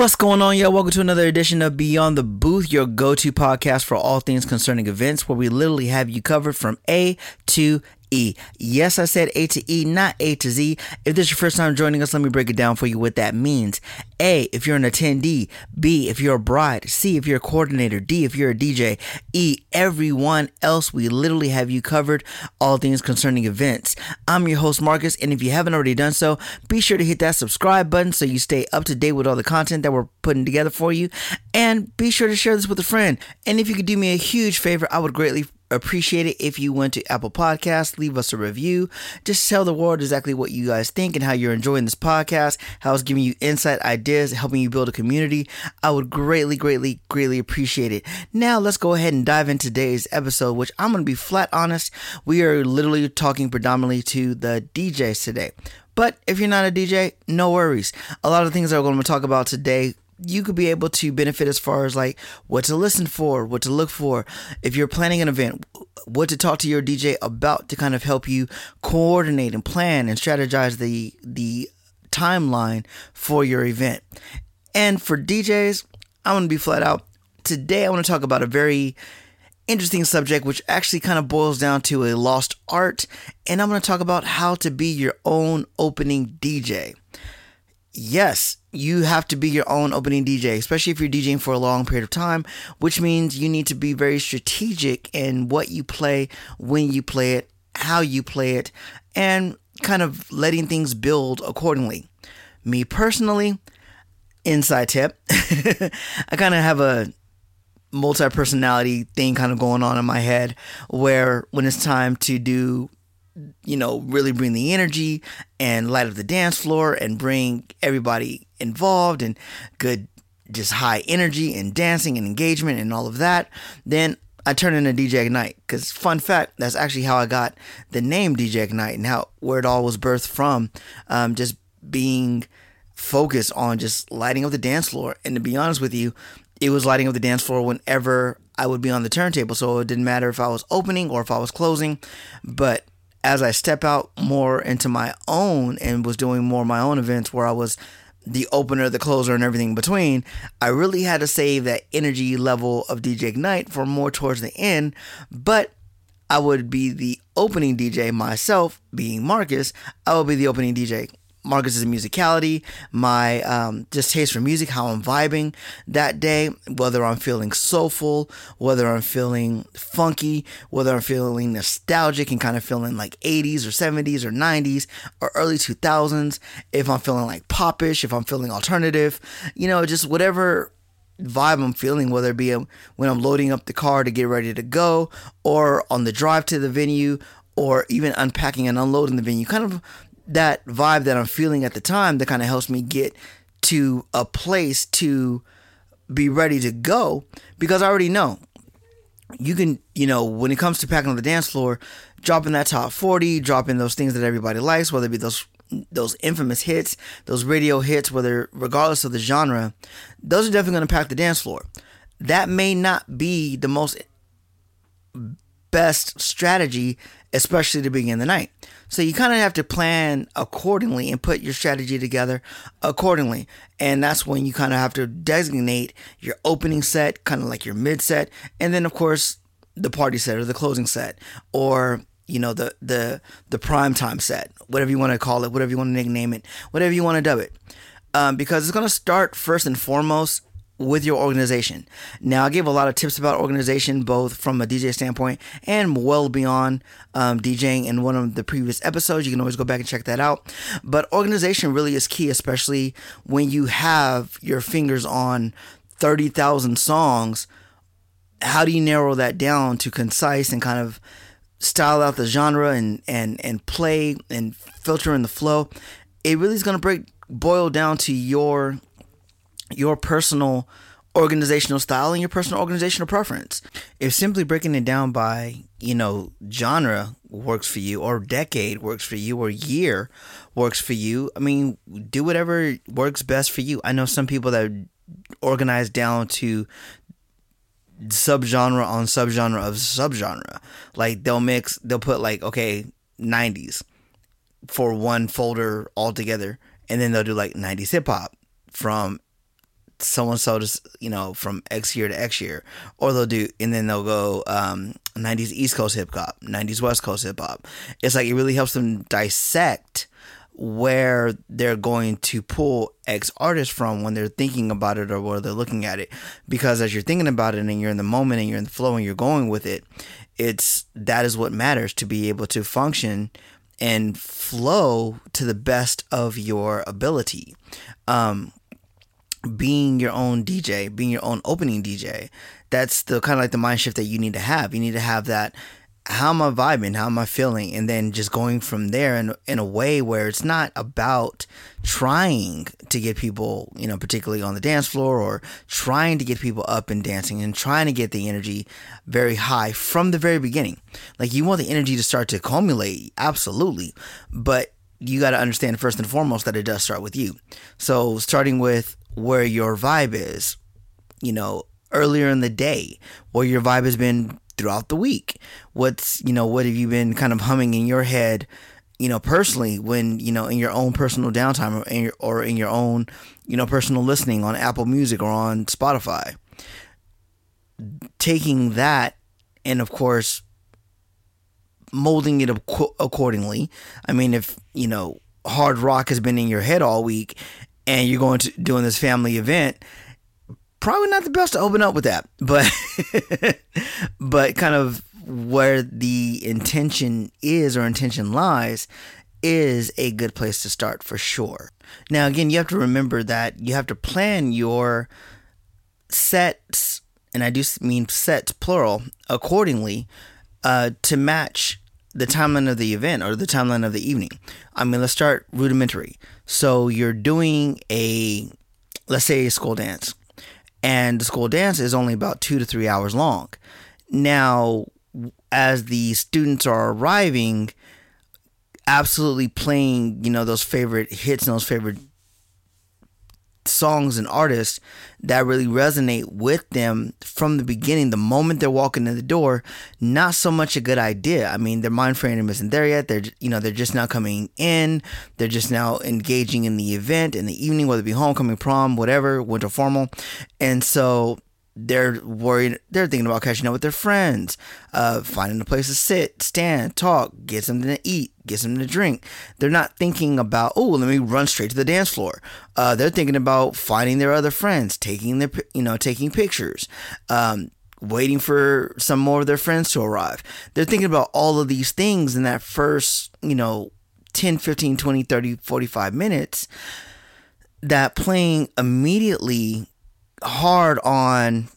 What's going on, y'all? Welcome to another edition of Beyond the Booth, your go to podcast for all things concerning events, where we literally have you covered from A to E. Yes, I said A to E, not A to Z. If this is your first time joining us, let me break it down for you what that means. A, if you're an attendee. B, if you're a bride. C, if you're a coordinator. D, if you're a DJ. E, everyone else, we literally have you covered, all things concerning events. I'm your host, Marcus, and if you haven't already done so, be sure to hit that subscribe button so you stay up to date with all the content that we're putting together for you. And be sure to share this with a friend. And if you could do me a huge favor, I would greatly appreciate it if you went to Apple Podcasts, leave us a review. Just tell the world exactly what you guys think and how you're enjoying this podcast, how it's giving you insight, ideas, helping you build a community. I would greatly, greatly, greatly appreciate it. Now, let's go ahead and dive into today's episode, which I'm going to be flat honest. We are literally talking predominantly to the DJs today. But if you're not a DJ, no worries. A lot of things that we're going to talk about today you could be able to benefit as far as like what to listen for, what to look for. If you're planning an event, what to talk to your DJ about to kind of help you coordinate and plan and strategize the the timeline for your event. And for DJs, I'm going to be flat out. Today I want to talk about a very interesting subject which actually kind of boils down to a lost art and I'm going to talk about how to be your own opening DJ. Yes, you have to be your own opening DJ, especially if you're DJing for a long period of time, which means you need to be very strategic in what you play, when you play it, how you play it, and kind of letting things build accordingly. Me personally, inside tip, I kind of have a multi personality thing kind of going on in my head where when it's time to do you know, really bring the energy and light up the dance floor and bring everybody involved and good, just high energy and dancing and engagement and all of that, then I turn into DJ Ignite. Because, fun fact, that's actually how I got the name DJ Ignite and how where it all was birthed from. Um, just being focused on just lighting up the dance floor. And to be honest with you, it was lighting up the dance floor whenever I would be on the turntable. So it didn't matter if I was opening or if I was closing. But as I step out more into my own and was doing more of my own events where I was the opener, the closer, and everything in between, I really had to save that energy level of DJ Ignite for more towards the end. But I would be the opening DJ myself, being Marcus. I would be the opening DJ Marcus's musicality, my um, just taste for music, how I'm vibing that day, whether I'm feeling soulful, whether I'm feeling funky, whether I'm feeling nostalgic and kind of feeling like 80s or 70s or 90s or early 2000s, if I'm feeling like popish, if I'm feeling alternative, you know, just whatever vibe I'm feeling, whether it be um, when I'm loading up the car to get ready to go or on the drive to the venue or even unpacking and unloading the venue. Kind of that vibe that I'm feeling at the time that kind of helps me get to a place to be ready to go because I already know you can, you know, when it comes to packing on the dance floor, dropping that top 40, dropping those things that everybody likes, whether it be those those infamous hits, those radio hits, whether regardless of the genre, those are definitely going to pack the dance floor. That may not be the most best strategy, especially to begin the night. So you kind of have to plan accordingly and put your strategy together accordingly. And that's when you kind of have to designate your opening set, kind of like your mid set, and then of course the party set or the closing set or you know the the the prime time set, whatever you want to call it, whatever you want to nickname it, whatever you want to dub it. Um, because it's going to start first and foremost with your organization. Now, I gave a lot of tips about organization, both from a DJ standpoint and well beyond um, DJing in one of the previous episodes. You can always go back and check that out. But organization really is key, especially when you have your fingers on 30,000 songs. How do you narrow that down to concise and kind of style out the genre and, and, and play and filter in the flow? It really is going to break boil down to your your personal organizational style and your personal organizational preference. If simply breaking it down by, you know, genre works for you or decade works for you or year works for you, I mean, do whatever works best for you. I know some people that organize down to subgenre on subgenre of subgenre. Like they'll mix, they'll put like, okay, 90s for one folder altogether and then they'll do like 90s hip hop from so and so to you know from X year to X year, or they'll do and then they'll go um, 90s East Coast hip hop, 90s West Coast hip hop. It's like it really helps them dissect where they're going to pull X artists from when they're thinking about it or where they're looking at it. Because as you're thinking about it and you're in the moment and you're in the flow and you're going with it, it's that is what matters to be able to function and flow to the best of your ability. Um, being your own DJ, being your own opening DJ, that's the kind of like the mind shift that you need to have. You need to have that how am I vibing? How am I feeling? And then just going from there in, in a way where it's not about trying to get people, you know, particularly on the dance floor or trying to get people up and dancing and trying to get the energy very high from the very beginning. Like you want the energy to start to accumulate, absolutely. But you got to understand first and foremost that it does start with you. So starting with where your vibe is, you know, earlier in the day, where your vibe has been throughout the week? What's, you know, what have you been kind of humming in your head, you know, personally when, you know, in your own personal downtime or in your, or in your own, you know, personal listening on Apple Music or on Spotify? Taking that and, of course, molding it accordingly. I mean, if, you know, hard rock has been in your head all week and you're going to doing this family event, probably not the best to open up with that, but but kind of where the intention is or intention lies is a good place to start for sure. Now again, you have to remember that you have to plan your sets and I do mean sets plural accordingly uh, to match the timeline of the event or the timeline of the evening. I mean, let's start rudimentary. So you're doing a let's say a school dance and the school dance is only about two to three hours long. Now, as the students are arriving, absolutely playing, you know, those favorite hits and those favorite songs and artists that really resonate with them from the beginning, the moment they're walking in the door, not so much a good idea. I mean, their mind frame isn't there yet. They're you know they're just now coming in. They're just now engaging in the event in the evening, whether it be homecoming, prom, whatever, winter formal, and so they're worried they're thinking about catching up with their friends uh, finding a place to sit stand talk get something to eat get something to drink. They're not thinking about oh let me run straight to the dance floor. Uh, they're thinking about finding their other friends taking their you know taking pictures um, waiting for some more of their friends to arrive. They're thinking about all of these things in that first you know 10 15 20 30 45 minutes that playing immediately hard on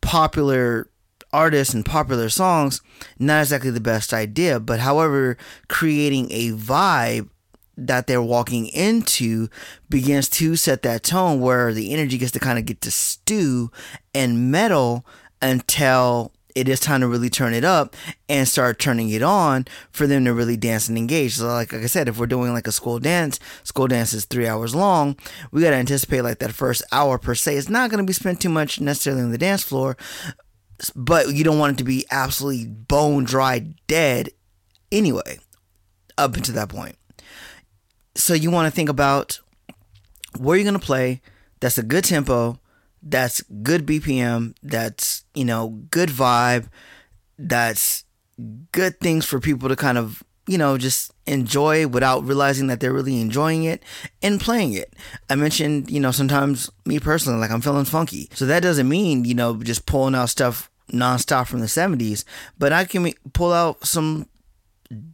popular artists and popular songs, not exactly the best idea. But however, creating a vibe that they're walking into begins to set that tone where the energy gets to kind of get to stew and metal until it is time to really turn it up and start turning it on for them to really dance and engage. So, like, like I said, if we're doing like a school dance, school dance is three hours long. We got to anticipate like that first hour per se is not going to be spent too much necessarily on the dance floor, but you don't want it to be absolutely bone dry dead anyway, up until that point. So, you want to think about where you're going to play. That's a good tempo that's good BPM, that's, you know, good vibe, that's good things for people to kind of, you know, just enjoy without realizing that they're really enjoying it and playing it. I mentioned, you know, sometimes me personally, like I'm feeling funky. So that doesn't mean, you know, just pulling out stuff nonstop from the 70s, but I can pull out some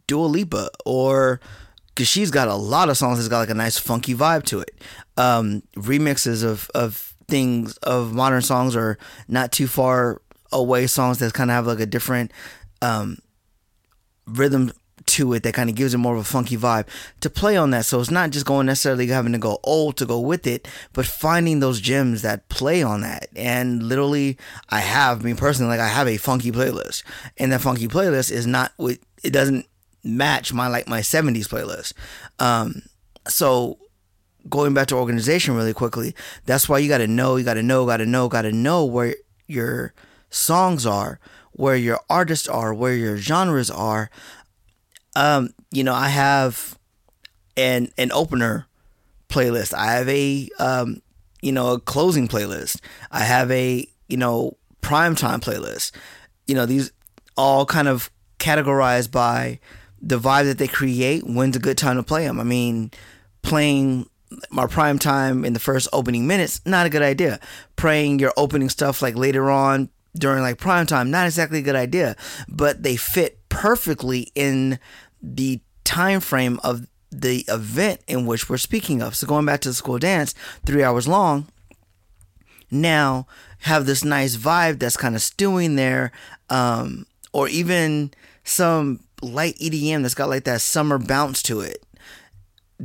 Dua Lipa or because she's got a lot of songs that's got like a nice funky vibe to it. Um, remixes of, of things of modern songs or not too far away songs that kind of have like a different um, rhythm to it that kind of gives it more of a funky vibe to play on that. So it's not just going necessarily having to go old to go with it, but finding those gems that play on that. And literally, I have me personally, like I have a funky playlist, and that funky playlist is not what it doesn't match my like my 70s playlist. Um, so going back to organization really quickly, that's why you got to know, you got to know, got to know, got to know where your songs are, where your artists are, where your genres are. Um, you know, I have an an opener playlist. I have a um, you know, a closing playlist. I have a, you know, prime time playlist. You know, these all kind of categorized by the vibe that they create. When's a good time to play them? I mean, playing my prime time in the first opening minutes, not a good idea. Playing your opening stuff like later on during like prime time, not exactly a good idea. But they fit perfectly in the time frame of the event in which we're speaking of. So going back to the school dance, three hours long, now have this nice vibe that's kind of stewing there, um, or even some light EDM that's got like that summer bounce to it.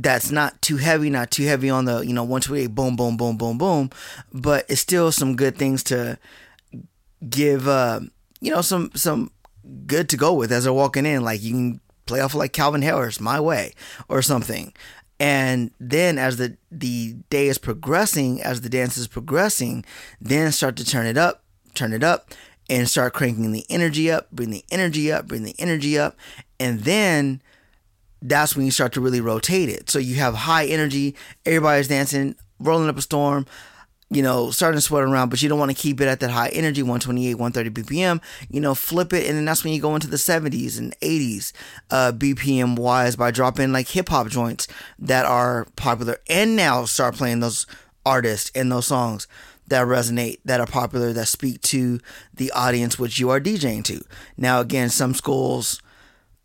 That's not too heavy, not too heavy on the, you know, 128 boom, boom, boom, boom, boom, but it's still some good things to give, uh, you know, some, some good to go with as they're walking in. Like you can play off like Calvin Harris, My Way, or something. And then as the the day is progressing, as the dance is progressing, then start to turn it up, turn it up, and start cranking the energy up, bring the energy up, bring the energy up, and then that's when you start to really rotate it. So you have high energy, everybody's dancing, rolling up a storm, you know, starting to sweat around, but you don't want to keep it at that high energy, 128, 130 BPM. You know, flip it, and then that's when you go into the 70s and 80s uh, BPM wise by dropping like hip hop joints that are popular, and now start playing those artists and those songs that resonate, that are popular, that speak to the audience which you are DJing to. Now, again, some schools,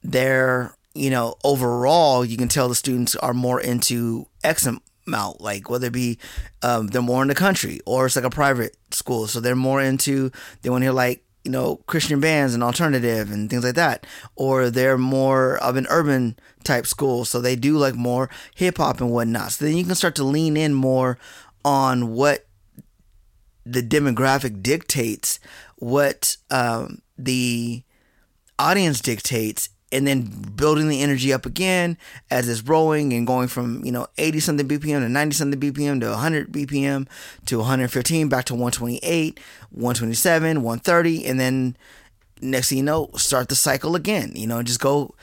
they're you know, overall, you can tell the students are more into X out like whether it be um, they're more in the country or it's like a private school. So they're more into they want to hear like you know christian bands and alternative and things like that or they're more of an urban type school. So they do like more hip-hop and whatnot. So then you can start to lean in more on what the demographic dictates what um, the audience dictates and then building the energy up again as it's rolling and going from you know 80 something bpm to 90 something bpm to 100 bpm to 115 back to 128 127 130 and then next thing you know start the cycle again. You know just go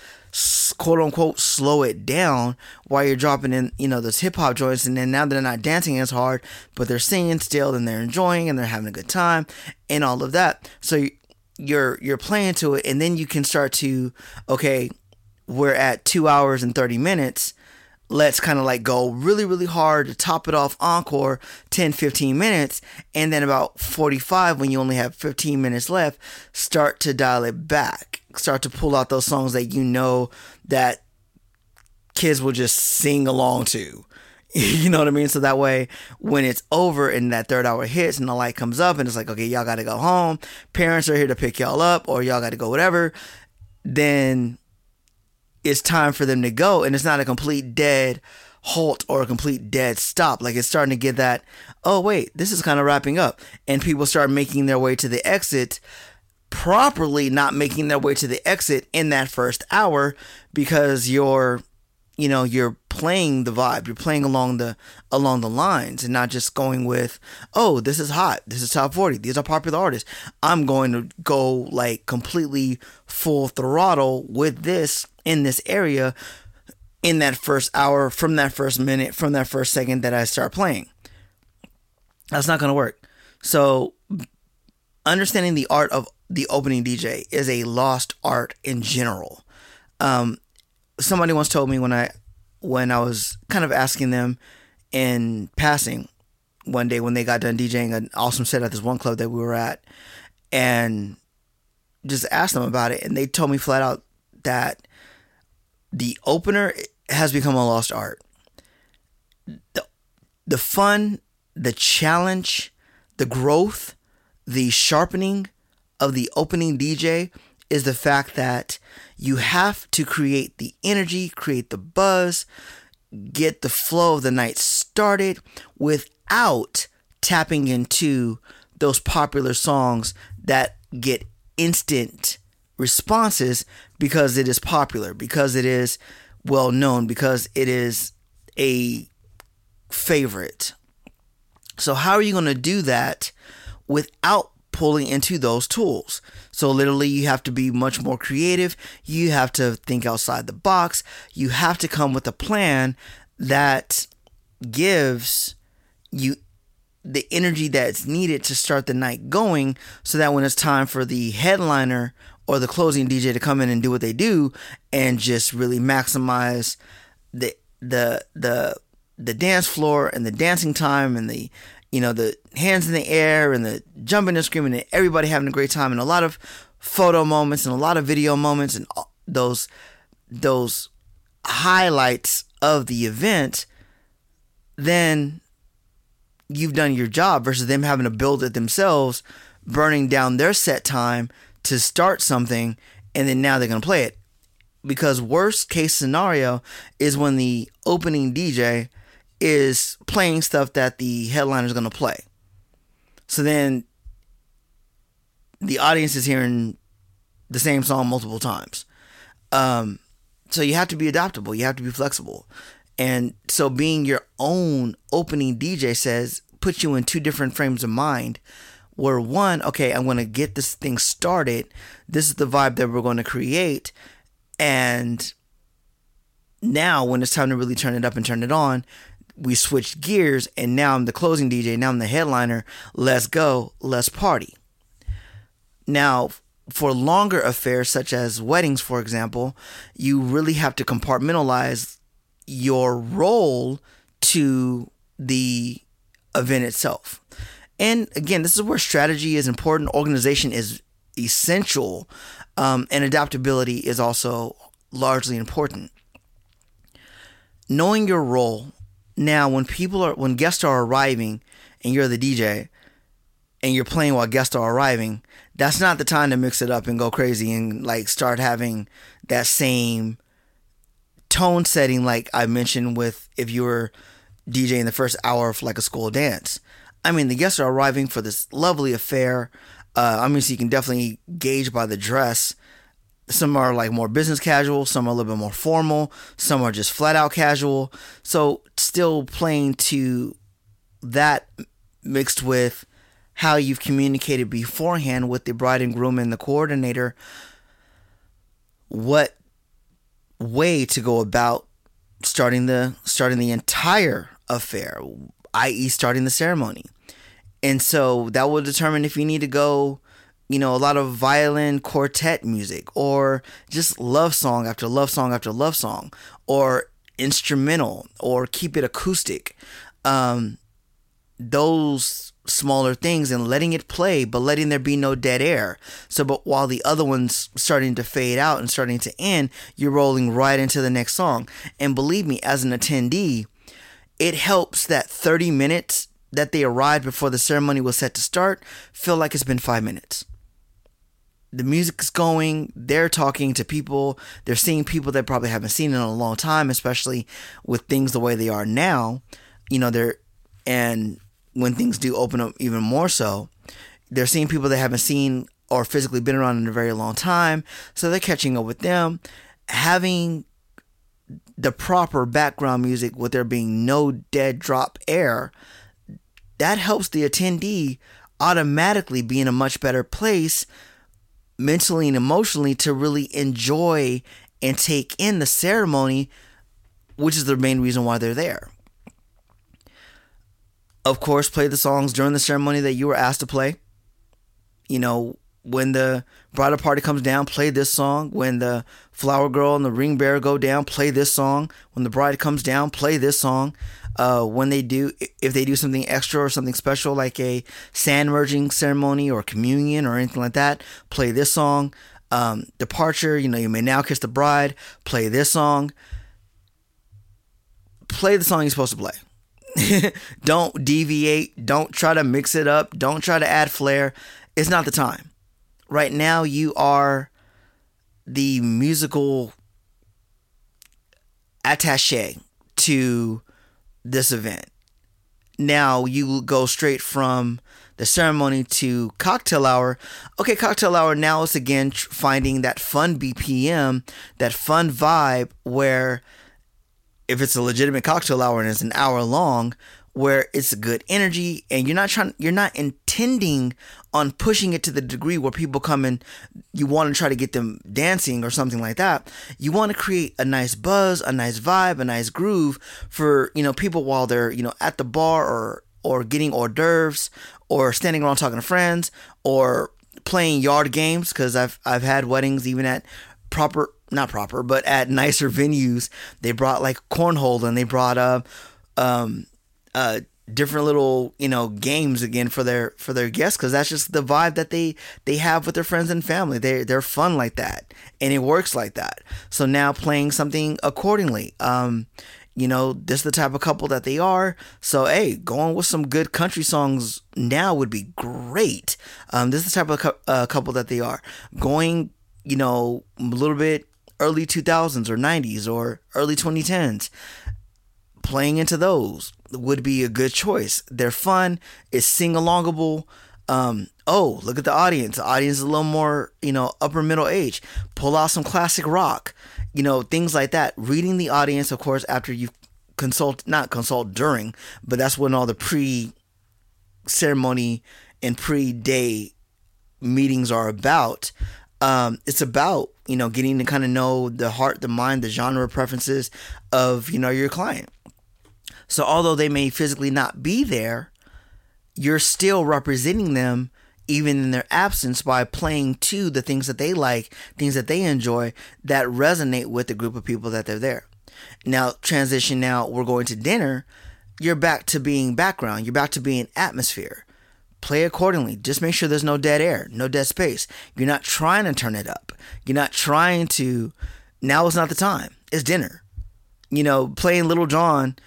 quote unquote slow it down while you're dropping in you know those hip hop joints. And then now they're not dancing as hard but they're singing still and they're enjoying and they're having a good time and all of that. So you're you're playing to it and then you can start to okay we're at two hours and 30 minutes. Let's kind of like go really really hard to top it off encore 10 15 minutes and then about 45 when you only have 15 minutes left start to dial it back. Start to pull out those songs that you know that kids will just sing along to you know what I mean? So that way, when it's over and that third hour hits and the light comes up and it's like, okay, y'all got to go home. Parents are here to pick y'all up or y'all got to go whatever. Then it's time for them to go. And it's not a complete dead halt or a complete dead stop. Like it's starting to get that, oh, wait, this is kind of wrapping up. And people start making their way to the exit properly, not making their way to the exit in that first hour because you're you know you're playing the vibe. You're playing along the along the lines and not just going with oh this is hot. This is top 40 these are popular artists. I'm going to go like completely full throttle with this in this area in that first hour from that first minute from that first second that i start playing. That's not going to work. So understanding the art of the opening dj is a lost art in general. Um, somebody once told me when I when I was kind of asking them in passing one day when they got done DJing an awesome set at this one club that we were at and just asked them about it and they told me flat out that the opener has become a lost art. The, the fun, the challenge, the growth, the sharpening of the opening DJ is the fact that you have to create the energy, create the buzz, get the flow of the night started without tapping into those popular songs that get instant responses because it is popular, because it is well known, because it is a favorite. So, how are you going to do that without pulling into those tools. So literally you have to be much more creative. You have to think outside the box. You have to come with a plan that gives you the energy that's needed to start the night going so that when it's time for the headliner or the closing DJ to come in and do what they do and just really maximize the the the the dance floor and the dancing time and the you know the hands in the air and the jumping and screaming and everybody having a great time. And a lot of photo moments and a lot of video moments and those those highlights of the event then you've done your job versus them having to build it themselves burning down their set time to start something and then now they're going to play it. Because worst case scenario is when the opening DJ is playing stuff that the headliner is going to play. So then the audience is hearing the same song multiple times. Um, so you have to be adaptable. You have to be flexible. And so being your own opening DJ says puts you in two different frames of mind. Where one, okay, I'm going to get this thing started. This is the vibe that we're going to create. And now, when it's time to really turn it up and turn it on, we switched gears. And now I'm the closing DJ. Now I'm the headliner. Let's go. Let's party. Now, for longer affairs, such as weddings, for example, you really have to compartmentalize your role to the event itself. And again, this is where strategy is important, organization is essential, um, and adaptability is also largely important. Knowing your role now, when people are when guests are arriving, and you're the DJ, and you're playing while guests are arriving, that's not the time to mix it up and go crazy and like start having that same tone setting like I mentioned with if you were DJing the first hour of like a school dance. I mean, the guests are arriving for this lovely affair. Uh, I mean, so you can definitely gauge by the dress. Some are like more business casual, some are a little bit more formal, some are just flat out casual. So, still playing to that mixed with how you've communicated beforehand with the bride and groom and the coordinator what way to go about starting the starting the entire affair, i.e., starting the ceremony. And so that will determine if you need to go, you know, a lot of violin quartet music or just love song after love song after love song or instrumental or keep it acoustic. Um, those smaller things and letting it play, but letting there be no dead air. So, but while the other one's starting to fade out and starting to end, you're rolling right into the next song. And believe me, as an attendee, it helps that 30 minutes that they arrived before the ceremony was set to start feel like it's been five minutes. The music's going, they're talking to people, they're seeing people they probably haven't seen in a long time, especially with things the way they are now. You know, they're, and when things do open up even more so, they're seeing people they haven't seen or physically been around in a very long time. So they're catching up with them. Having the proper background music with there being no dead drop air, that helps the attendee automatically be in a much better place mentally and emotionally to really enjoy and take in the ceremony, which is the main reason why they're there of course, play the songs during the ceremony that you were asked to play. You know, when the bridal party comes down, play this song. When the flower girl and the ring bearer go down, play this song. When the bride comes down, play this song. Uh, when they do, if they do something extra or something special like a sand merging ceremony or communion or anything like that, play this song. Um, departure, you know, you may now kiss the bride, play this song. Play the song you're supposed to play don't deviate. Don't try to mix it up. Don't try to add flair. It's not the time. Right now, you are the musical attache to this event. Now you go straight from the ceremony to cocktail hour. Okay, cocktail hour now is again finding that fun BPM, that fun vibe where if it's a legitimate cocktail hour and it's an hour long where it's a good energy and you're not trying you're not intending on pushing it to the degree where people come and you want to try to get them dancing or something like that you want to create a nice buzz a nice vibe a nice groove for you know people while they're you know at the bar or or getting hors d'oeuvres or standing around talking to friends or playing yard games because I've I've had weddings even at proper not proper but at nicer venues. They brought like cornhole and they brought uh um uh different little you know games again for their for their guests because that's just the vibe that they they have with their friends and family they they're fun like that and it works like that so now playing something accordingly um you know, this is the type of couple that they are. So, hey, going with some good country songs now would be great. Um, this is the type of cu- uh, couple that they are. Going, you know, a little bit early 2000s or 90s or early 2010s, playing into those would be a good choice. They're fun, it's sing alongable. Um, oh, look at the audience. The audience is a little more, you know, upper middle age. Pull out some classic rock you know, things like that. Reading the audience, of course, after you consult, not consult during, but that's when all the pre ceremony and pre day meetings are about. Um, it's about, you know, getting to kind of know the heart, the mind, the genre preferences of, you know, your client. So although they may physically not be there, you're still representing them even in their absence by playing to the things that they like, things that they enjoy that resonate with the group of people that they're there. Now, transition now, we're going to dinner. You're back to being background, you're back to being atmosphere. Play accordingly. Just make sure there's no dead air, no dead space. You're not trying to turn it up. You're not trying to, now is not the time. It's dinner. You know, playing Lil Jon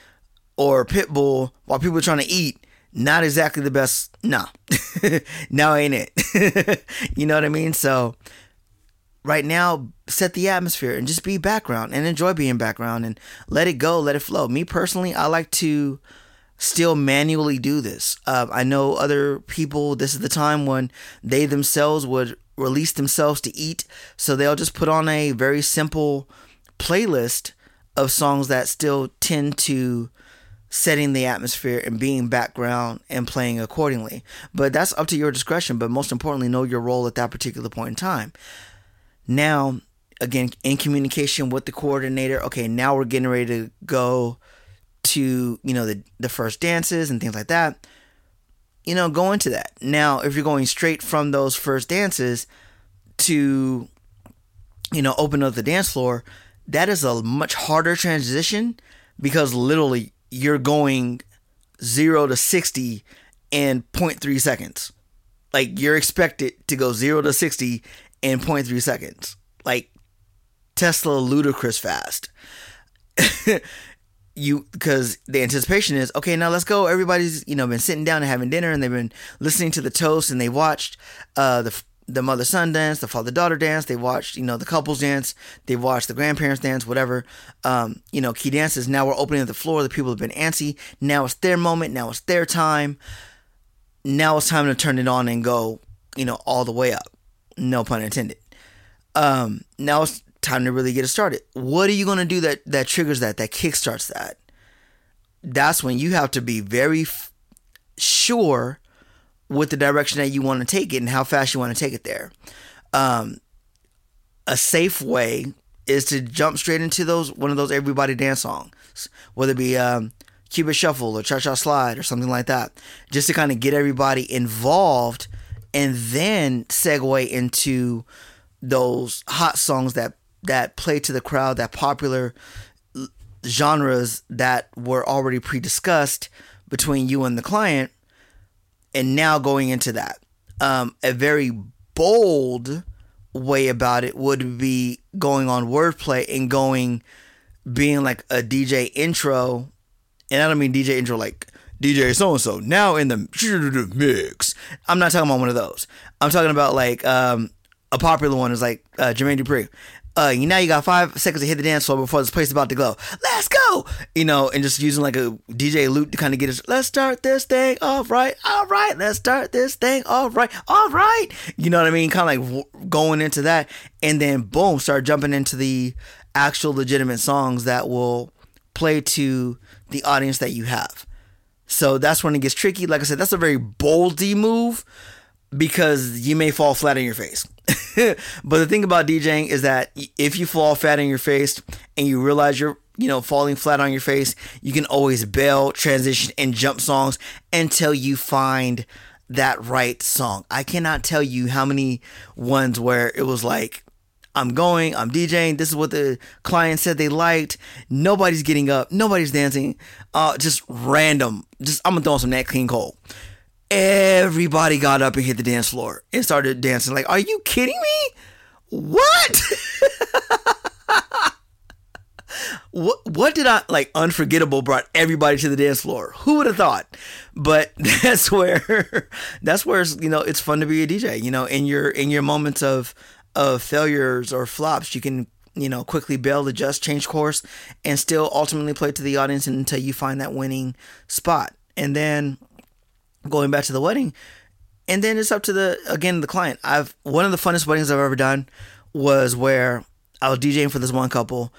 or Pitbull while people are trying to eat not exactly the best. No, no, ain't it? you know what I mean? So, right now, set the atmosphere and just be background and enjoy being background and let it go, let it flow. Me personally, I like to still manually do this. Uh, I know other people, this is the time when they themselves would release themselves to eat. So they'll just put on a very simple playlist of songs that still tend to setting the atmosphere and being background and playing accordingly. But that's up to your discretion. But most importantly, know your role at that particular point in time. Now, again, in communication with the coordinator, okay, now we're getting ready to go to, you know, the, the first dances and things like that. You know, go into that. Now, if you're going straight from those first dances to, you know, open up the dance floor, that is a much harder transition because literally you're going 0 to 60 in 0.3 seconds. Like you're expected to go 0 to 60 in 0.3 seconds. Like Tesla ludicrous fast. you because the anticipation is okay now let's go everybody's you know been sitting down and having dinner and they've been listening to the toast and they watched uh the the mother son dance, the father daughter dance. They watched, you know, the couples dance. They watched the grandparents dance, whatever. Um, you know, key dances. Now we're opening up the floor. The people have been antsy. Now it's their moment. Now it's their time. Now it's time to turn it on and go, you know, all the way up. No pun intended. Um, now it's time to really get it started. What are you gonna do that that triggers that, that kickstarts that? That's when you have to be very f- sure with the direction that you want to take it and how fast you want to take it there. Um, a safe way is to jump straight into those one of those everybody dance songs, whether it be um, Cupid Shuffle or Cha Cha Slide or something like that, just to kind of get everybody involved and then segue into those hot songs that that play to the crowd, that popular genres that were already pre-discussed between you and the client and now going into that, um, a very bold way about it would be going on wordplay and going being like a DJ intro, and I don't mean DJ intro like DJ so and so now in the mix. I'm not talking about one of those. I'm talking about like um, a popular one is like uh, Jermaine Dupri uh, you now you got five seconds to hit the dance floor before this place is about to go. Let's go, you know, and just using like a DJ loop to kind of get us. Let's start this thing off right. All right, let's start this thing off right. All right, you know what I mean? Kind of like going into that, and then boom, start jumping into the actual legitimate songs that will play to the audience that you have. So that's when it gets tricky. Like I said, that's a very boldy move because you may fall flat on your face. but the thing about DJing is that if you fall flat on your face and you realize you're you know, falling flat on your face, you can always bail, transition, and jump songs until you find that right song. I cannot tell you how many ones where it was like, I'm going, I'm DJing, this is what the client said they liked. Nobody's getting up, nobody's dancing. Uh, just random. Just I'm gonna throw some Nat King Cole. Everybody got up and hit the dance floor and started dancing. Like, are you kidding me? What? what what did I like unforgettable brought everybody to the dance floor. Who would have thought? But that's where that's where you know it's fun to be a DJ, you know, in your in your moments of of failures or flops, you can you know quickly bail, adjust, change course and still ultimately play to the audience until you find that winning spot. And then going back to the wedding, and then it's up to the again the client. I've one of the funnest weddings I've ever done was where I was DJing for this one couple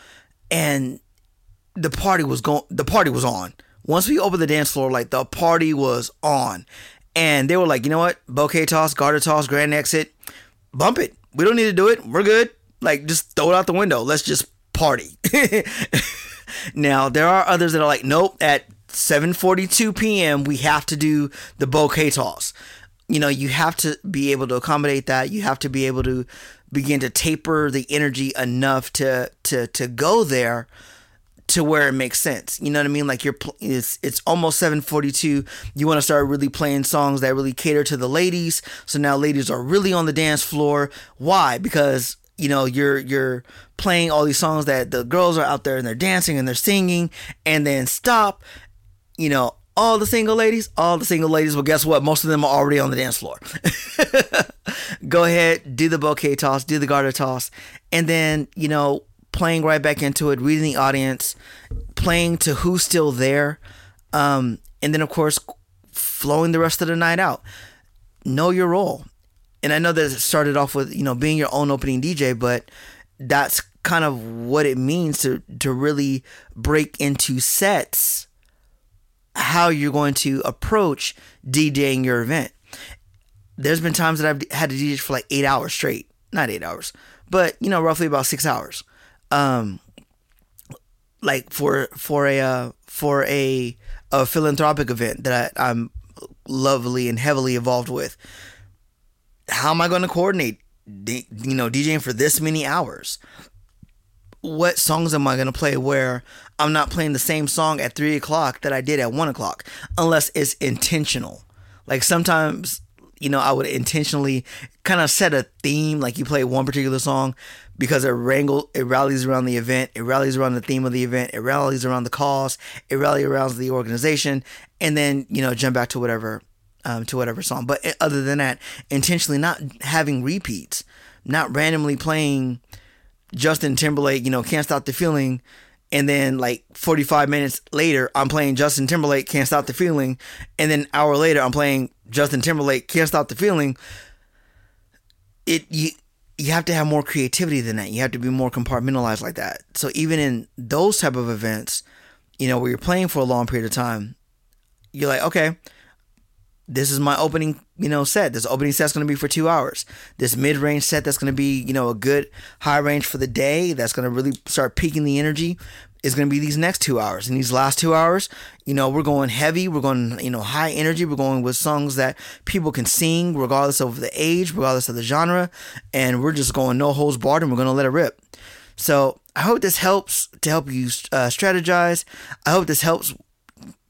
and the party was going the party was on. Once we opened the dance floor, like the party was on. And they were like, you know what? Bouquet toss, garter toss, grand exit, bump it. We don't need to do it. We're good. Like just throw it out the window. Let's just party. now there are others that are like, nope, at 7:42 p.m. we have to do the bouquet toss. You know, you have to be able to accommodate that. You have to be able to begin to taper the energy enough to to to go there to where it makes sense. You know what I mean? Like you're it's it's almost 7:42. You want to start really playing songs that really cater to the ladies. So now ladies are really on the dance floor. Why? Because you know you're you're playing all these songs that the girls are out there and they're dancing and they're singing and then stop you know all the single ladies all the single ladies well guess what? Most of them are already on the dance floor. Go ahead do the bouquet toss do the garter toss and then you know playing right back into it reading the audience playing to who's still there um, and then of course flowing the rest of the night out. Know your role. And I know that it started off with you know being your own opening DJ, but that's kind of what it means to to really break into sets. How you're going to approach DJing your event. There's been times that I've had to DJ for like eight hours straight, not eight hours, but you know roughly about six hours. Um, like for for a uh, for a a philanthropic event that I, I'm lovely and heavily involved with how am I going to coordinate, you know, DJing for this many hours? What songs am I going to play where I'm not playing the same song at three o'clock that I did at one o'clock, unless it's intentional. Like sometimes, you know, I would intentionally kind of set a theme, like you play one particular song because it wrangle, it rallies around the event, it rallies around the theme of the event, it rallies around the cause, it rallies around the organization, and then you know jump back to whatever um, to whatever song. But eh, other than that, intentionally not having repeats, not randomly playing Justin Timberlake, you know, Can't Stop the Feeling. And then like 45 minutes later, I'm playing Justin Timberlake, Can't Stop the Feeling. And then an hour later, I'm playing Justin Timberlake, Can't Stop the Feeling. It, you, you have to have more creativity than that. You have to be more compartmentalized like that. So even in those type of events, you know, where you're playing for a long period of time, you're like, okay, this is my opening, you know, set. This opening set's to be for two hours. This mid-range set that's to be, you know, a good high range for the day. That's to really start peaking the energy. Is to be these next two hours. And these last two hours, you know, we're going heavy. We're going, you know, high energy. We're going with songs that people can sing, regardless of the age, regardless of the genre. And we're just going no holds barred, and we're to let it rip. So I hope this helps to help you uh, strategize. I hope this helps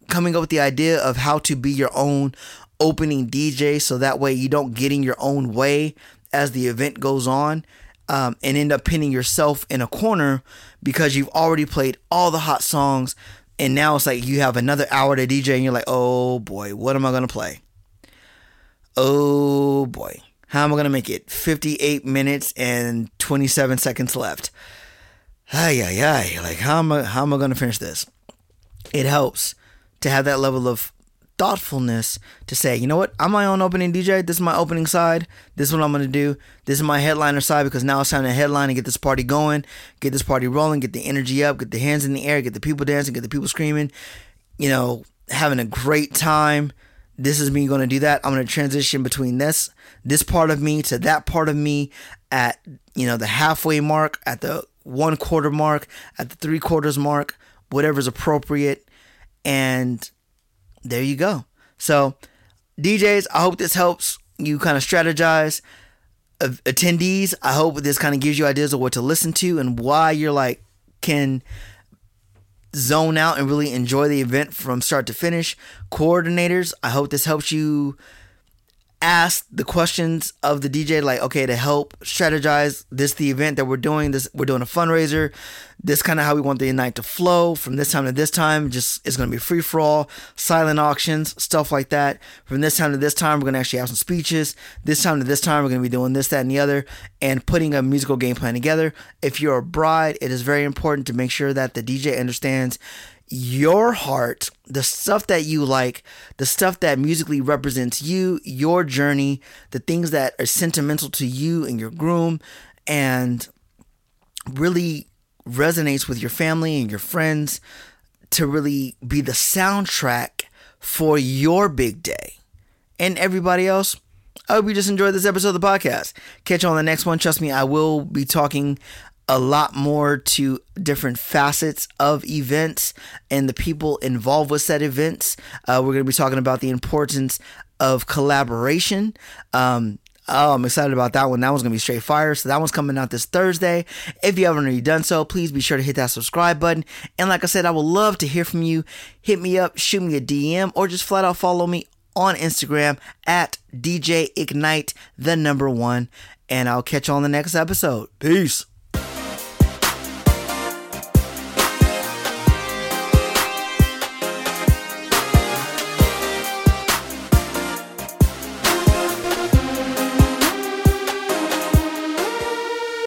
coming up with the idea of how to be your own opening DJ so that way you don't get in your own way as the event goes on um, and end up pinning yourself in a corner because you've already played all the hot songs and now it's like you have another hour to DJ and you're like, oh boy, what am I going to play? Oh boy, how am I going to make it? 58 minutes and 27 seconds left. Ay, ay, ay. Like, how am I, how am I going to finish this? It helps to have that level of thoughtfulness to say, you know what, I'm my own opening DJ. This is my opening side. This is what I'm gonna do. This is my headliner side because now it's time to headline and get this party going, get this party rolling, get the energy up, get the hands in the air, get the people dancing, get the people screaming. You know, having a great time. This is me going to do that. I'm going to transition between this this part of me to that part of me at you know the halfway mark at the one quarter mark, at the three quarters mark, whatever's appropriate. And there you go. So, DJs, I hope this helps you kind of strategize. Attendees, I hope this kind of gives you ideas of what to listen to and why you're like can zone out and really enjoy the event from start to finish. Coordinators, I hope this helps you ask the questions of the DJ like okay to help strategize this the event that we're doing this we're doing a fundraiser. This kind of how we want the night to flow from this time to this time. Just it's to be free for all silent auctions stuff like that. From this time to this time we're to actually have some speeches. This time to this time we're to be doing this that and the other and putting a musical game plan together. If you're a bride it is very important to make sure that the DJ understands your heart, the stuff that you like, the stuff that musically represents you, your journey, the things that are sentimental to you and your groom, and really resonates with your family and your friends to really be the soundtrack for your big day. And everybody else, I hope you just enjoyed this episode of the podcast. Catch you on the next one. Trust me, I will be talking a lot more to different facets of events and the people involved with said events. Uh, we're going to be talking about the importance of collaboration. Um, Oh, I'm excited about that one. That one's gonna be straight fire. So that one's coming out this Thursday. If you haven't already done so, please be sure to hit that subscribe button. And like I said, I would love to hear from you. Hit me up, shoot me a DM, or just flat out follow me on Instagram at DJ Ignite, the number one. And I'll catch you on the next episode. Peace.